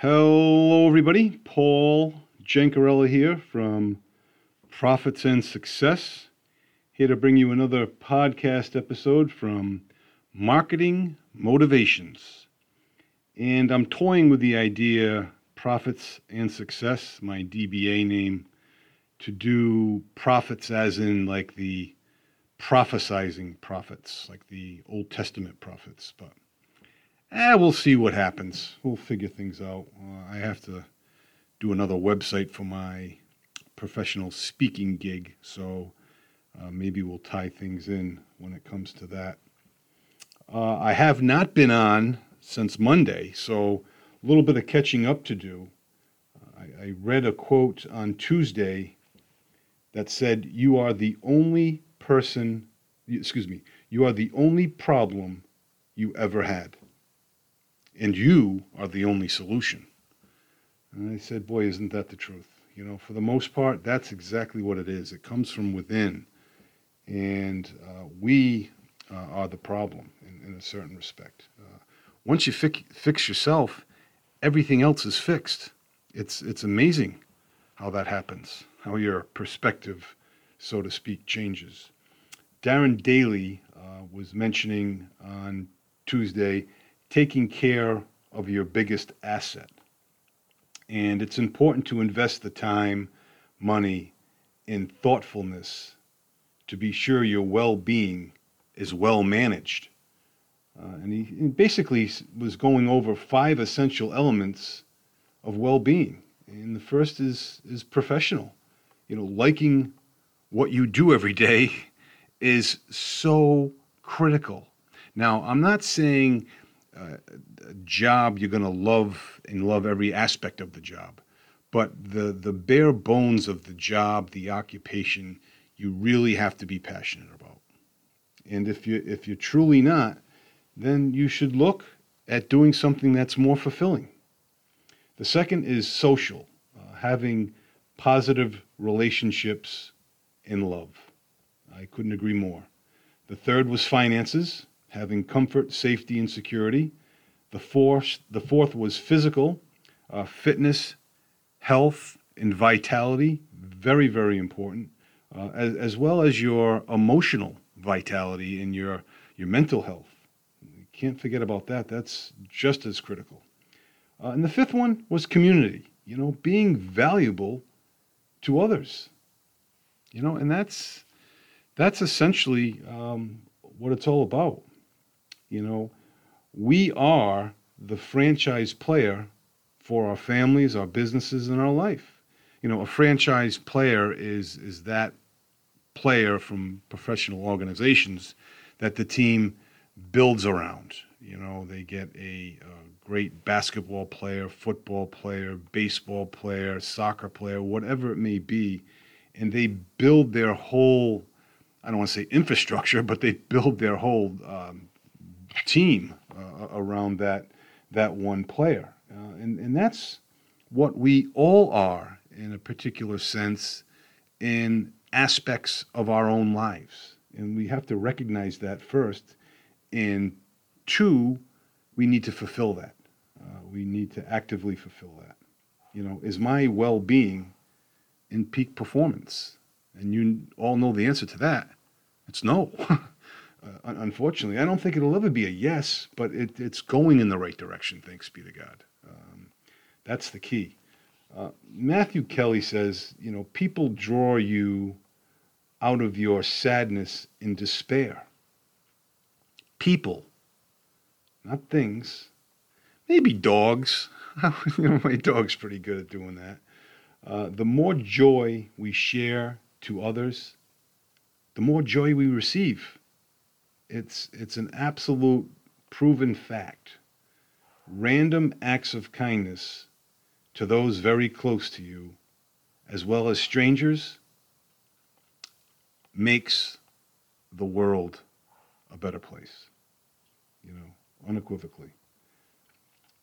Hello, everybody. Paul Jancarella here from Profits and Success. Here to bring you another podcast episode from Marketing Motivations. And I'm toying with the idea, Profits and Success, my DBA name, to do profits as in like the prophesizing prophets, like the Old Testament prophets. But Eh, we'll see what happens. We'll figure things out. Uh, I have to do another website for my professional speaking gig, so uh, maybe we'll tie things in when it comes to that. Uh, I have not been on since Monday, so a little bit of catching up to do. I, I read a quote on Tuesday that said, You are the only person, excuse me, you are the only problem you ever had and you are the only solution. And I said, Boy, isn't that the truth? You know, for the most part, that's exactly what it is. It comes from within. And uh, we uh, are the problem in, in, a certain respect. Uh, once you fi- fix yourself, everything else is fixed. It's, it's amazing how that happens, how your perspective, so to speak, changes. Darren Daily uh, was mentioning on Tuesday taking care of your biggest asset. And it's important to invest the time, money, in thoughtfulness to be sure your well being is well managed. Uh, and he, he basically was going over five essential elements of well being. And the first is, is professional. You know, liking what you do every day is so critical. Now, I'm not saying a job you're going to love and love every aspect of the job. But the, the bare bones of the job, the occupation, you really have to be passionate about. And if you if you're truly not, then you should look at doing something that's more fulfilling. The second is social, uh, having positive relationships in love. I couldn't agree more. The third was finances, having comfort, safety, and security. The fourth, the fourth was physical, uh, fitness, health, and vitality. Very, very important, uh, as, as well as your emotional vitality and your, your mental health. You can't forget about that. That's just as critical. Uh, and the fifth one was community, you know, being valuable to others. You know, and that's that's essentially um, what it's all about. You know, we are the franchise player for our families, our businesses, and our life. You know, a franchise player is is that player from professional organizations that the team builds around. You know, they get a, a great basketball player, football player, baseball player, soccer player, whatever it may be, and they build their whole I don't want to say infrastructure, but they build their whole um, team uh, around that that one player, uh, and and that's what we all are in a particular sense in aspects of our own lives, and we have to recognize that first, and two, we need to fulfill that. Uh, we need to actively fulfill that. You know, is my well-being in peak performance? And you all know the answer to that. It's no. Uh, unfortunately, I don't think it'll ever be a yes, but it, it's going in the right direction. Thanks be to God. Um, that's the key. Uh, Matthew Kelly says, you know, people draw you out of your sadness and despair. People, not things. Maybe dogs. you know, my dog's pretty good at doing that. Uh, the more joy we share to others, the more joy we receive. It's, it's an absolute proven fact. Random acts of kindness to those very close to you, as well as strangers, makes the world a better place, you know, unequivocally.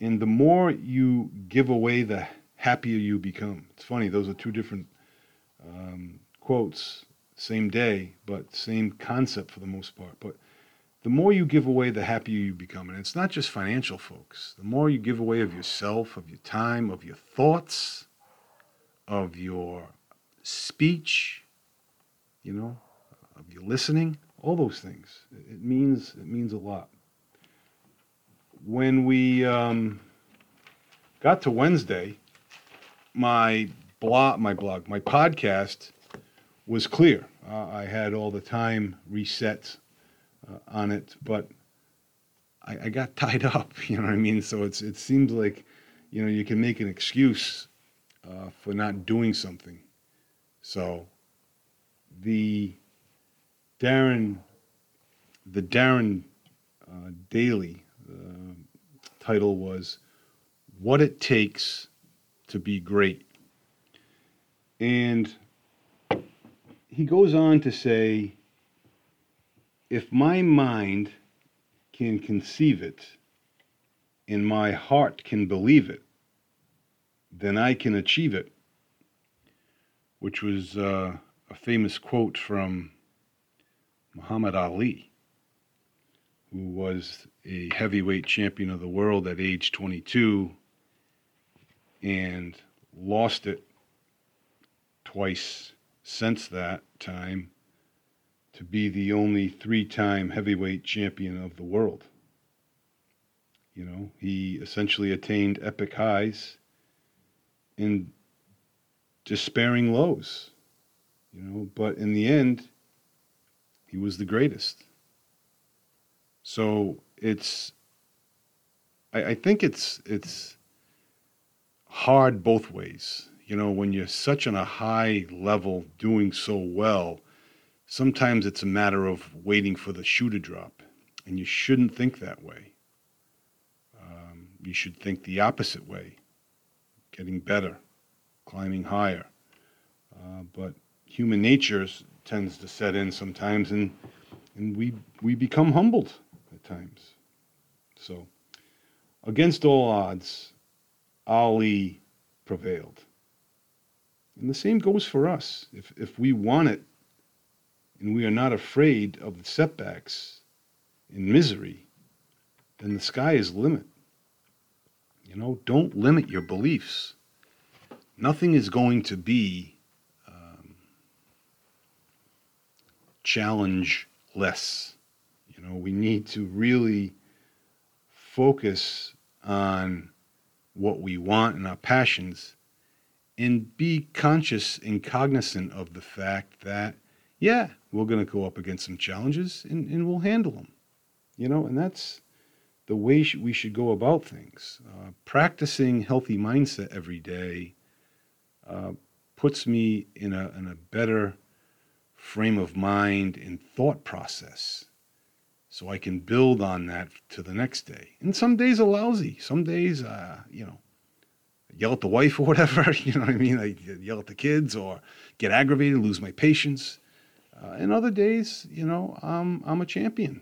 And the more you give away, the happier you become. It's funny, those are two different um, quotes, same day, but same concept for the most part. But the more you give away, the happier you become. And it's not just financial, folks. The more you give away of yourself, of your time, of your thoughts, of your speech, you know, of your listening, all those things. It means it means a lot. When we um, got to Wednesday, my blog, my blog, my podcast was clear. Uh, I had all the time reset uh, on it, but I, I, got tied up. You know what I mean? So it's it seems like you know you can make an excuse uh, for not doing something. So the Darren, the Darren uh, Daily uh, title was "What It Takes to Be Great," and he goes on to say, "If my mind can conceive it, and my heart can believe it, then I can achieve it." Which was uh, a famous quote from Muhammad Ali, who was a heavyweight champion of the world at age 22 and lost it twice since that time to be the only three time heavyweight champion of the world. You know, he essentially attained epic highs and despairing lows. You know, but in the end, he was the greatest. So it's, I, I think it's it's hard both ways. You know, when you're such on a high level, doing so well, sometimes it's a matter of waiting for the shoe to drop, and you shouldn't think that way. Um, you should think the opposite way, getting better, climbing higher. Uh, but human nature tends to set in sometimes, and and we we become humbled at times. So, against all odds, Ali prevailed. And the same goes for us. If if we want it, and we are not afraid of the setbacks and misery, then the sky is limit. You know, don't limit your beliefs. Nothing is going to be um, challenge less. You know, we need to really focus on what we want and our passions and be conscious and cognizant of the fact that, yeah, we're going to go up against some challenges and, and we'll handle them. You know, and that's the way we should go about things. Uh, practicing healthy mindset every day uh, puts me in a, in a better frame of mind and thought process so I can build on that to the next day. And some days are lousy. Some days, uh, you know, yell at the wife or whatever, you know what I mean? I yell at the kids or get aggravated, lose my patience. Uh, and other days, you know, I'm, I'm a champion.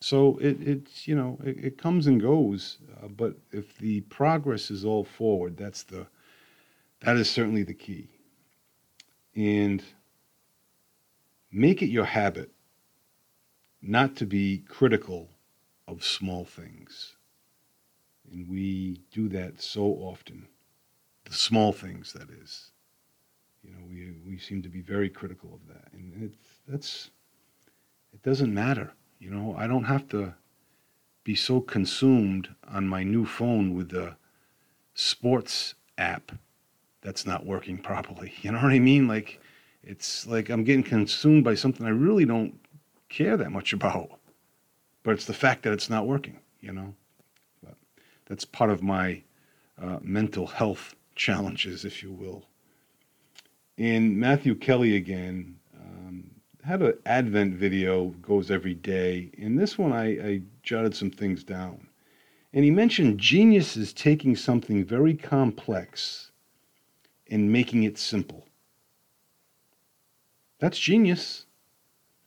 So it, it's, you know, it, it comes and goes. Uh, but if the progress is all forward, that's the, that is certainly the key. And Make it your habit not to be critical of small things. And we do that so often. The small things, that is. You know, we, we seem to be very critical of that. And it's, that's, it doesn't matter. You know, I don't have to be so consumed on my new phone with the sports app that's not working properly. You know what I mean? Like, it's like I'm getting consumed by something I really don't care that much about. But it's the fact that it's not working, you know? But that's part of my uh, mental health challenges, if you will. In Matthew Kelly again, um, had an Advent video, goes every day. In this one, I, I jotted some things down. And he mentioned genius is taking something very complex and making it simple. That's genius.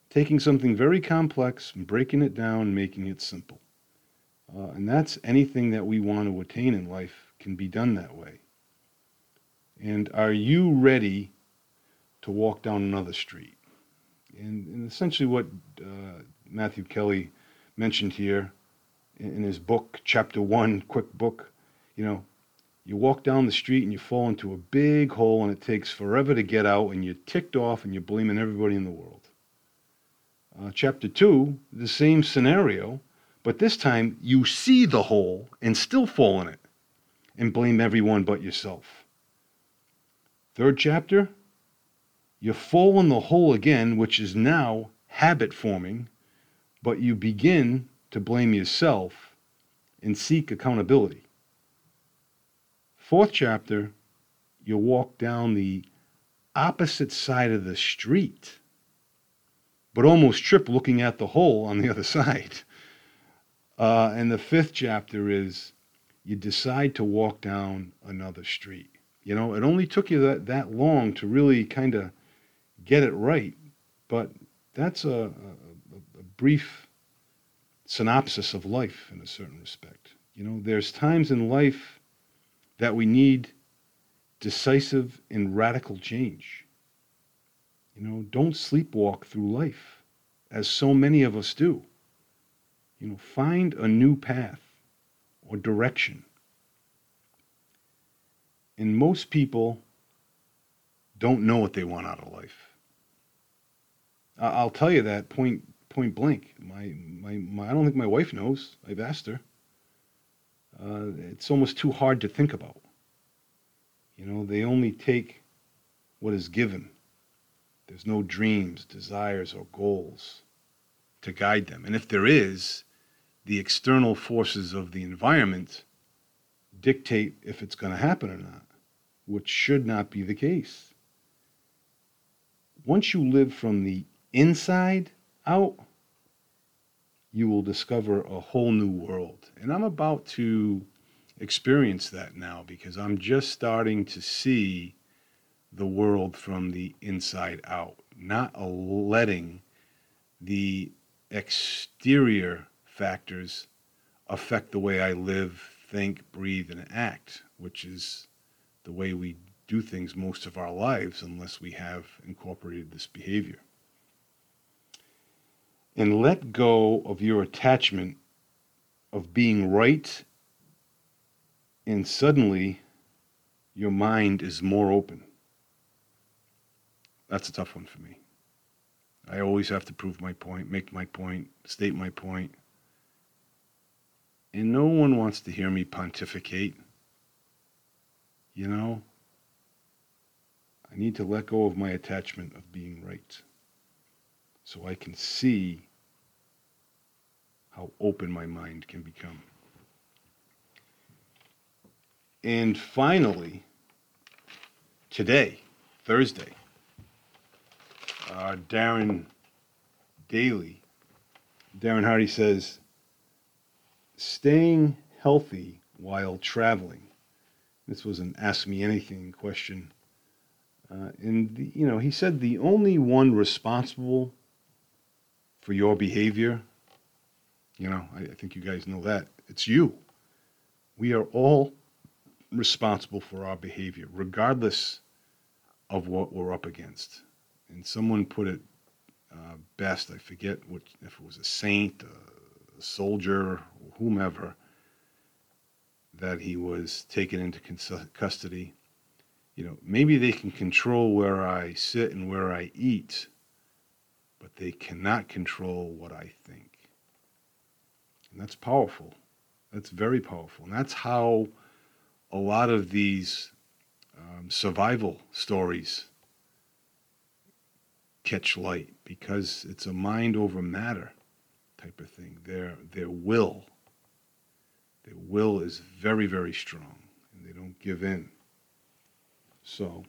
Taking something very complex and breaking it down, making it simple. Uh, and that's anything that we want to attain in life can be done that way. And are you ready to walk down another street? And, and essentially, what uh, Matthew Kelly mentioned here in, in his book, chapter one, quick book. You know, you walk down the street and you fall into a big hole and it takes forever to get out and you're ticked off and you're blaming everybody in the world. Uh, chapter two, the same scenario, but this time you see the hole and still fall in it and blame everyone but yourself. Third chapter, you fall in the hole again, which is now habit forming, but you begin to blame yourself and seek accountability. Fourth chapter, you walk down the opposite side of the street, but almost trip looking at the hole on the other side. Uh, and the fifth chapter is you decide to walk down another street. You know, it only took you that, that long to really kind of get it right, but that's a, a, a brief synopsis of life in a certain respect. You know, there's times in life that we need decisive and radical change. You know, don't sleepwalk through life, as so many of us do. You know, find a new path or direction. And most people don't know what they want out of life. I'll tell you that point point blank. My, my, my I don't think my wife knows. I've asked her. Uh, it's almost too hard to think about. You know, they only take what is given. There's no dreams, desires, or goals to guide them. And if there is, the external forces of the environment dictate if it's going to happen or not, which should not be the case. Once you live from the inside out, you will discover a whole new world. And I'm about to experience that now because I'm just starting to see the world from the inside out, not letting the exterior factors affect the way I live, think, breathe, and act, which is the way we do things most of our lives unless we have incorporated this behavior. And let go of your attachment of being right, and suddenly your mind is more open. That's a tough one for me. I always have to prove my point, make my point, state my point. And no one wants to hear me pontificate. You know, I need to let go of my attachment of being right so I can see how open my mind can become. And finally, today, Thursday, uh, Darren Daily, Darren Hardy says, staying healthy while traveling. This was an ask me anything question. Uh, and, the, you know, he said the only one responsible for your behavior, you know, I, I think you guys know that, it's you. We are all responsible for our behavior, regardless of what we're up against. And someone put it uh, best, I forget what, if it was a saint, a soldier, whomever, that he was taken into custody. You know, maybe they can control where I sit and where I eat, but they cannot control what I think. And that's powerful. That's very powerful. And that's how a lot of these um, survival stories catch light because it's a mind over matter type of thing. Their, their will, their will is very, very strong and they don't give in. So,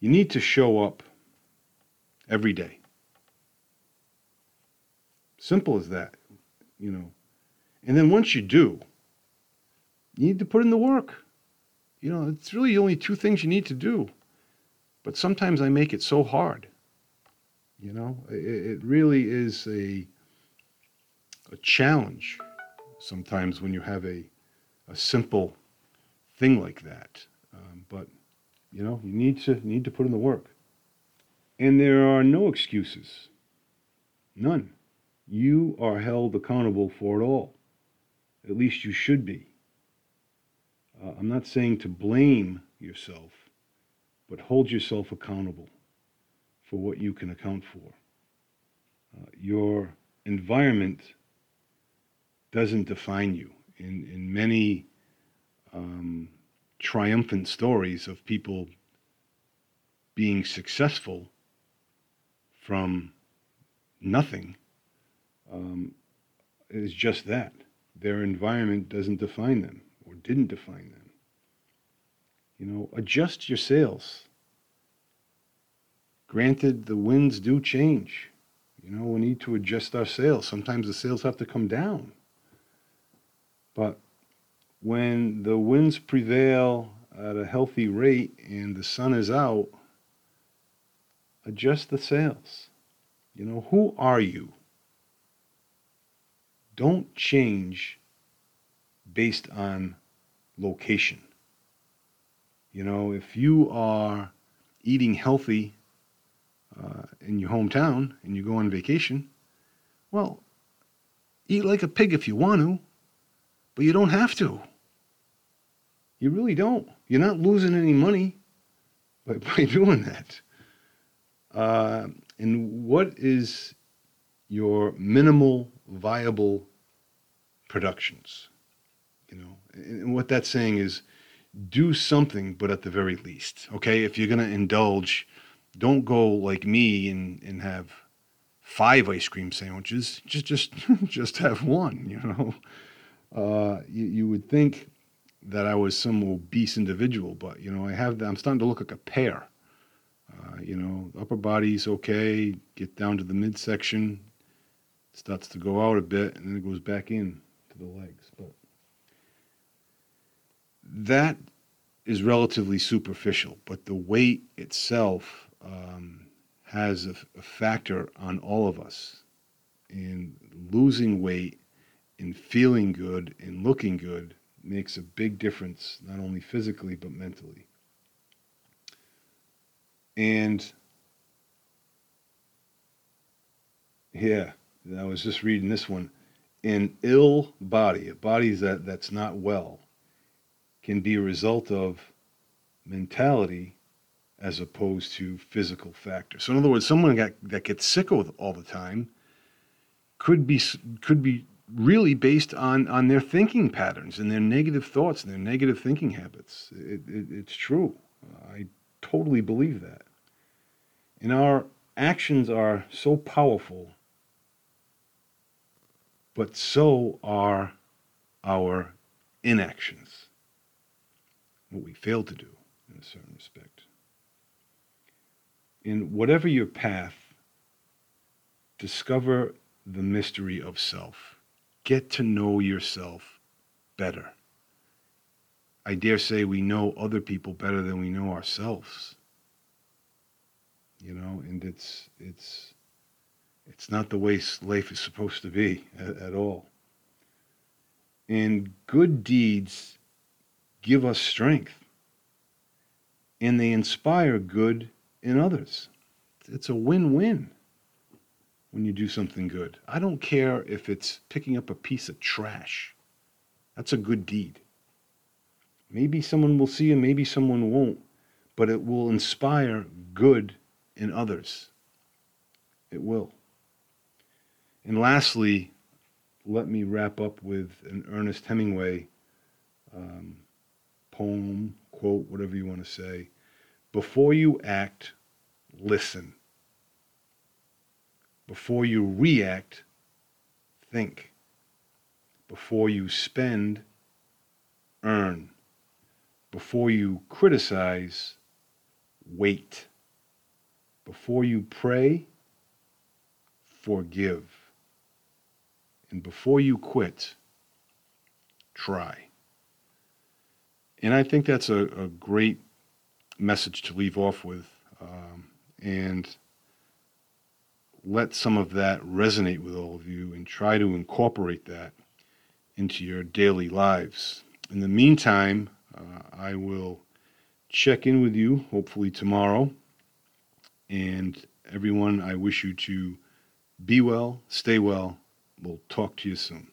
you need to show up every day. Simple as that, you know. And then once you do, you need to put in the work. You know, it's really only two things you need to do. But sometimes I make it so hard. You know, it, it really is a a challenge sometimes when you have a a simple thing like that. Um, but you know, you need to need to put in the work. And there are no excuses. None. You are held accountable for it all. At least you should be. Uh, I'm not saying to blame yourself, but hold yourself accountable for what you can account for. Uh, your environment doesn't define you. In, in many um, triumphant stories of people being successful from nothing um, is just that. Their environment doesn't define them or didn't define them. You know, adjust your sails. Granted, the winds do change. You know, we need to adjust our sails. Sometimes the sails have to come down. But when the winds prevail at a healthy rate and the sun is out, adjust the sails. You know, who are you? Don't change based on location. You know, if you are eating healthy uh, in your hometown and you go on vacation, well, eat like a pig if you want to, but you don't have to. You really don't. You're not losing any money by, by doing that. Uh, and what is your minimal viable productions? You know, and what that's saying is do something, but at the very least, okay? If you're going to indulge, don't go like me and, and have five ice cream sandwiches. Just, just, just have one, you know? Uh, you, you would think that I was some obese individual, but you know, I have. I'm starting to look like a pear. You know, upper body's okay. Get down to the midsection, starts to go out a bit, and then it goes back in to the legs. But that is relatively superficial. But the weight itself um, has a, a factor on all of us. In losing weight, in feeling good, in looking good makes a big difference, not only physically, but mentally. And yeah, I was just reading this one. An ill body, a body that, that's not well, can be a result of mentality as opposed to physical factors. So in other words, someone got, that gets sick all the time could be could be really based on on their thinking patterns and their negative thoughts and their negative thinking habits. It, it, it's true. I totally believe that. And our actions are so powerful, but so are our inactions. What we fail to do in a certain respect. In whatever your path, discover the mystery of self get to know yourself better. I dare say we know other people better than we know ourselves. You know, and it's it's it's not the way life is supposed to be at, at all. And good deeds give us strength. And they inspire good in others. It's a win-win when you do something good. I don't care if it's picking up a piece of trash. That's a good deed. Maybe someone will see and maybe someone won't, but it will inspire good in others. It will. And lastly, let me wrap up with an Ernest Hemingway um, poem, quote, whatever you want to say. Before you act, listen. Before you react, think. Before you spend, earn. Before you criticize, wait. Before you pray, forgive. And before you quit, try. And I think that's a, a great message to leave off with. Um, and let some of that resonate with all of you and try to incorporate that into your daily lives. In the meantime, uh, I will check in with you hopefully tomorrow. And everyone, I wish you to Be well, stay well. We'll talk to you soon.